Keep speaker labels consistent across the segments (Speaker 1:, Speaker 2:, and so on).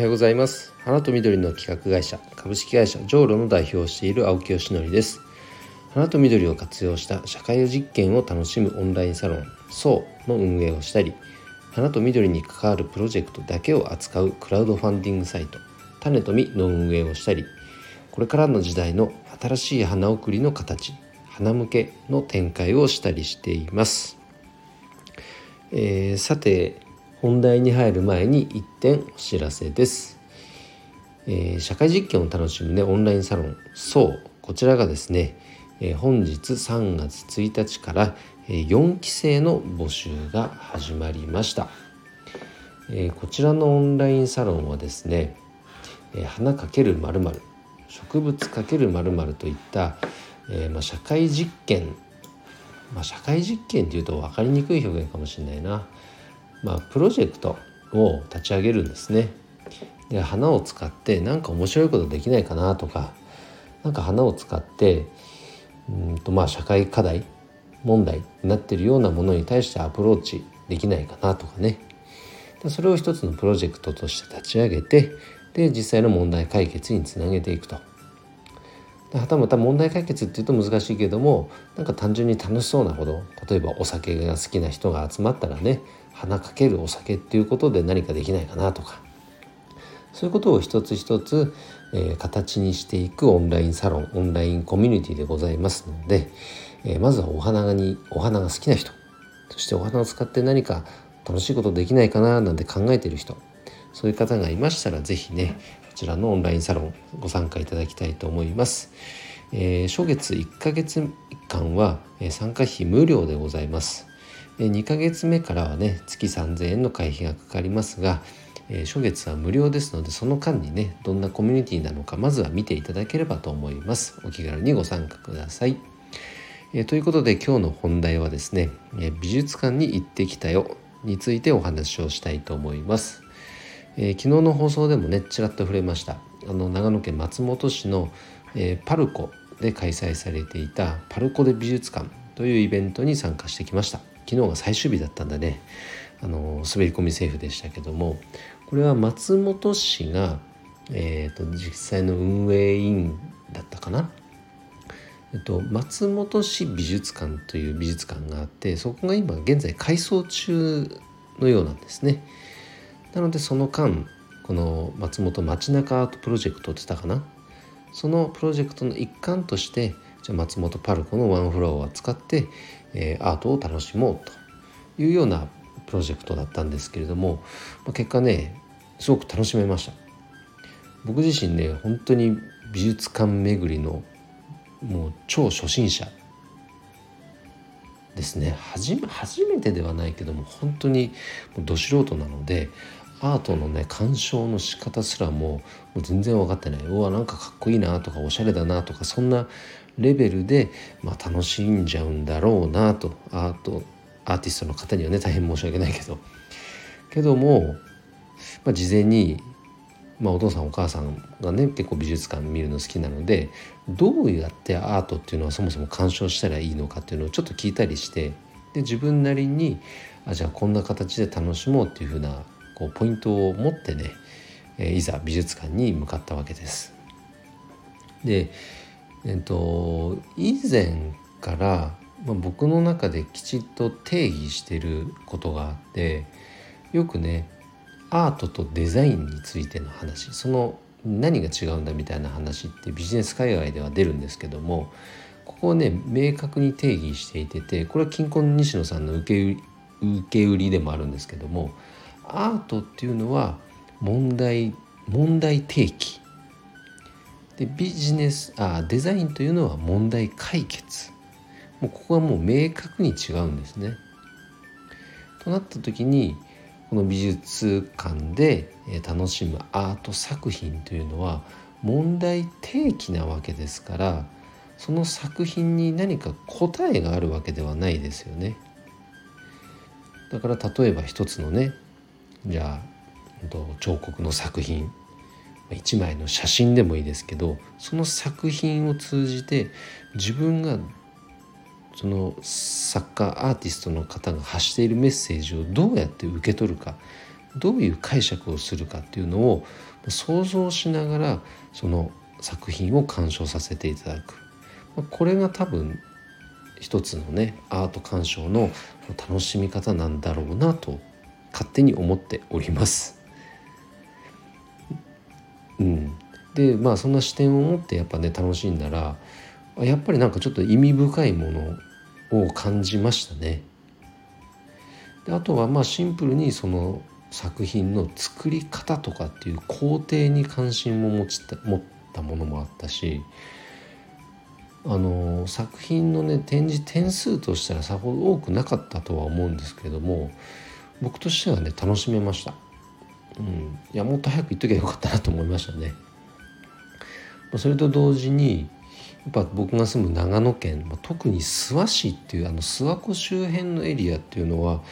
Speaker 1: はようございます。花と緑の企画会社株式会社ジョーロの代表をしている青木よしのりです。花と緑を活用した社会実験を楽しむオンラインサロンそうの運営をしたり花と緑に関わるプロジェクトだけを扱うクラウドファンディングサイト種と実の運営をしたりこれからの時代の新しい花送りの形花向けの展開をしたりしています、えー、さて本題に入る前に1点お知らせです、えー、社会実験を楽しむねオンラインサロンそうこちらがですね、えー、本日3月1日から4期生の募集が始まりました、えー、こちらのオンラインサロンはですね、えー、花かけるまる植物かけるまるといった、えーまあ、社会実験まあ、社会実験っていうと分かりにくい表現かもしれないな、まあ、プロジェクトを立ち上げるんですね。で花を使って何か面白いことできないかなとか何か花を使ってうんとまあ社会課題問題になってるようなものに対してアプローチできないかなとかねそれを一つのプロジェクトとして立ち上げてで実際の問題解決につなげていくと。ではたまた問題解決っていうと難しいけどもなんか単純に楽しそうなこと例えばお酒が好きな人が集まったらね花かけるお酒っていうことで何かできないかなとか。そういうことを一つ一つ、えー、形にしていくオンラインサロンオンラインコミュニティでございますので、えー、まずはお花にお花が好きな人そしてお花を使って何か楽しいことできないかななんて考えてる人そういう方がいましたら是非ねちらのオンラインサロンご参加いただきたいと思います。えー、初月1ヶ月間は、え参加費無料でございます。2ヶ月目からはね月3000円の会費がかかりますが、え初月は無料ですのでその間にねどんなコミュニティなのかまずは見ていただければと思いますお気軽にご参加ください、えということで今日の本題はですね、え美術館に行ってきたよについてお話をしたいと思いますえー、昨日の放送でもねちらっと触れました。あの長野県松本市の、えー、パルコで開催されていたパルコで美術館というイベントに参加してきました。昨日が最終日だったんだね。あの滑り込みセーフでしたけども。これは松本市が、えーと、実際の運営委員だったかな。えっと、松本市美術館という美術館があってそこが今現在改装中のようなんですね。なのでその間この松本街中アートプロジェクトって言ったかな？そのプロジェクトの一環としてじゃ松本パルコのワンフロアを使って、えー、アートを楽しもうというようなプロジェクトだったんですけれども、まあ、結果ねすごく楽しめました。僕自身ね本当に美術館巡りのもう超初心者ですね。初めてではないけども本当にど素人なのでアートのね鑑賞の仕方すらももう全然分かってない。うわなんかかっこいいなとかおしゃれだなとかそんなレベルで、まあ、楽しんじゃうんだろうなと。アートアーティストの方にはね大変申し訳ないけど。けども、まあ、事前に、まあ、お父さんお母さんがね結構美術館見るの好きなのでどうやってアートっていうのはそもそも鑑賞したらいいのかっていうのをちょっと聞いたりしてで自分なりにあじゃあこんな形で楽しもうっていうふうなこうポイントを持ってね、えいざ美術館に向かったわけです。で、えっと、以前から、まあ、僕の中できちっと定義してることがあってよくねアートとデザインについての話その何が違うんだみたいな話ってビジネス界隈では出るんですけどもここをね明確に定義していててこれは金婚西野さんの受け売りでもあるんですけどもアートっていうのは問題問題提起でビジネスあデザインというのは問題解決もうここはもう明確に違うんですね。となった時にこの美術館で楽しむアート作品というのは問題提起なわけですからその作品に何か答えがあるわけではないですよね。だから例えば一つのねじゃあ彫刻の作品。一枚の写真でもいいですけどその作品を通じて自分がその作家アーティストの方が発しているメッセージをどうやって受け取るかどういう解釈をするかっていうのを想像しながらその作品を鑑賞させていただく。これが多分一つのねアート鑑賞の楽しみ方なんだろうなと勝手に思っております。うん、でまあそんな視点を持ってやっぱね楽しんだらやっぱりなんかちょっと意味深いものを感じましたね。であとはまあシンプルにその作品の作り方とかっていう工程に関心も持ちた持ったものもあったしあの作品のね展示点数としたらさほど多くなかったとは思うんですけれども僕としてはね楽しめました。うん、いやもっと早く行っときゃよかったなと思いましたね。それと同時にやっぱ僕が住む長野県特に諏訪市っていうあの諏訪湖周辺のエリアっていうのは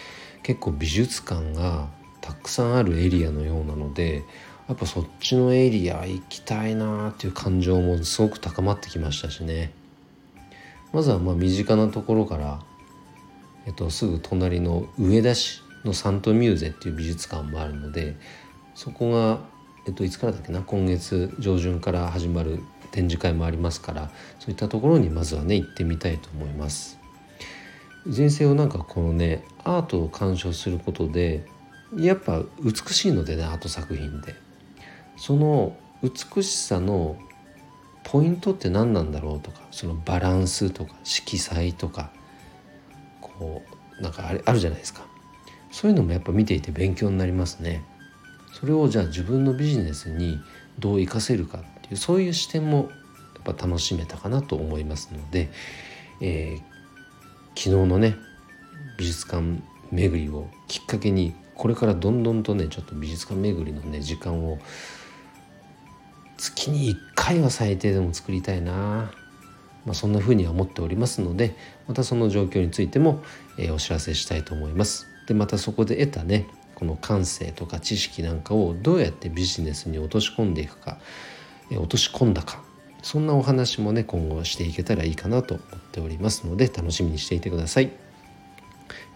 Speaker 1: 結構美術館がたくさんあるエリアのようなのでやっぱそっちのエリア行きたいなっていう感情もすごく高まってきましたしねまずはまあ身近なところから、えっと、すぐ隣の上田市のサントミューゼっていう美術館もあるのでそこが、えっと、いつからだっけな今月上旬から始まる展示会もありますからそういったところにまずはね行ってみたいと思います。前世をなんかこのねアートを鑑賞することでやっぱ美しいのでねアート作品でその美しさのポイントって何なんだろうとかそのバランスとか色彩とかこうなんかあれあるじゃないですかそういうのもやっぱ見ていて勉強になりますねそれをじゃあ自分のビジネスにどう活かせるかっていうそういう視点もやっぱ楽しめたかなと思いますので、えー、昨日のね美術館巡りをきっかけにこれからどんどんとねちょっと美術館巡りのね時間を月に1回は最低でも作りたいな、まあ、そんな風には思っておりますのでまたその状況についても、えー、お知らせしたいと思います。でまたそこで得たねこの感性とか知識なんかをどうやってビジネスに落とし込んでいくか、え、落とし込んだかそんなお話もね今後していけたらいいかなと思っておりますので楽しみにしていてください。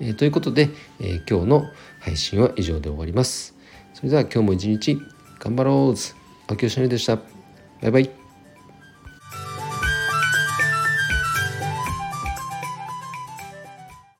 Speaker 1: えー、ということで、えー、今日の配信は以上で終わります。それでは今日も一日頑張ろう青木よしのりでした。バイバイ。